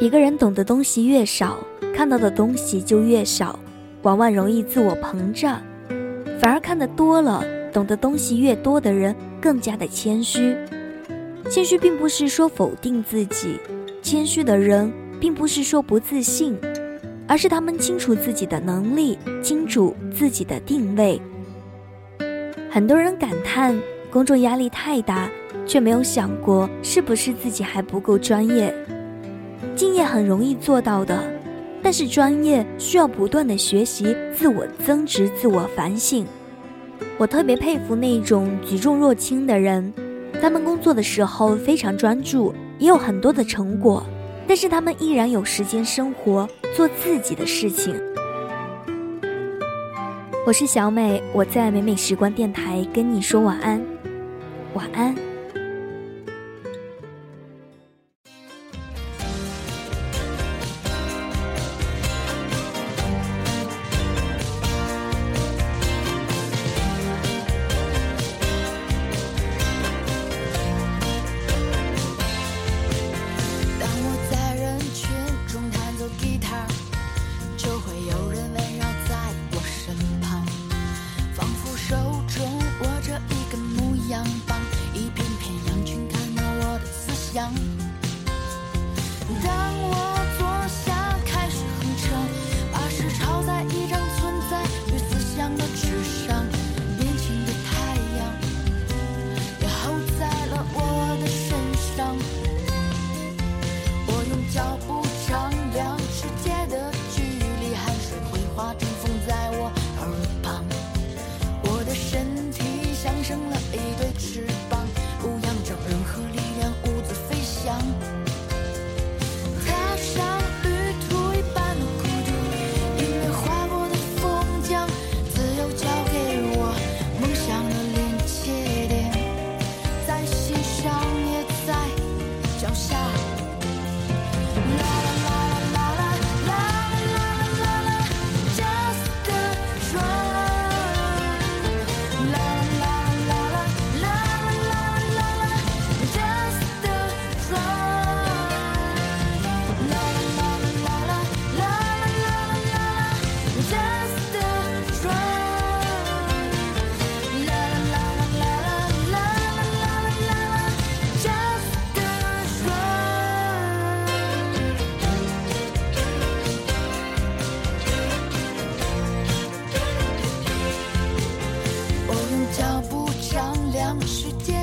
一个人懂得东西越少，看到的东西就越少，往往容易自我膨胀；反而看得多了，懂得东西越多的人更加的谦虚。谦虚并不是说否定自己，谦虚的人并不是说不自信，而是他们清楚自己的能力，清楚自己的定位。很多人感叹工作压力太大，却没有想过是不是自己还不够专业。敬业很容易做到的，但是专业需要不断的学习、自我增值、自我反省。我特别佩服那种举重若轻的人，他们工作的时候非常专注，也有很多的成果，但是他们依然有时间生活，做自己的事情。我是小美，我在美美时光电台跟你说晚安，晚安。下。让时间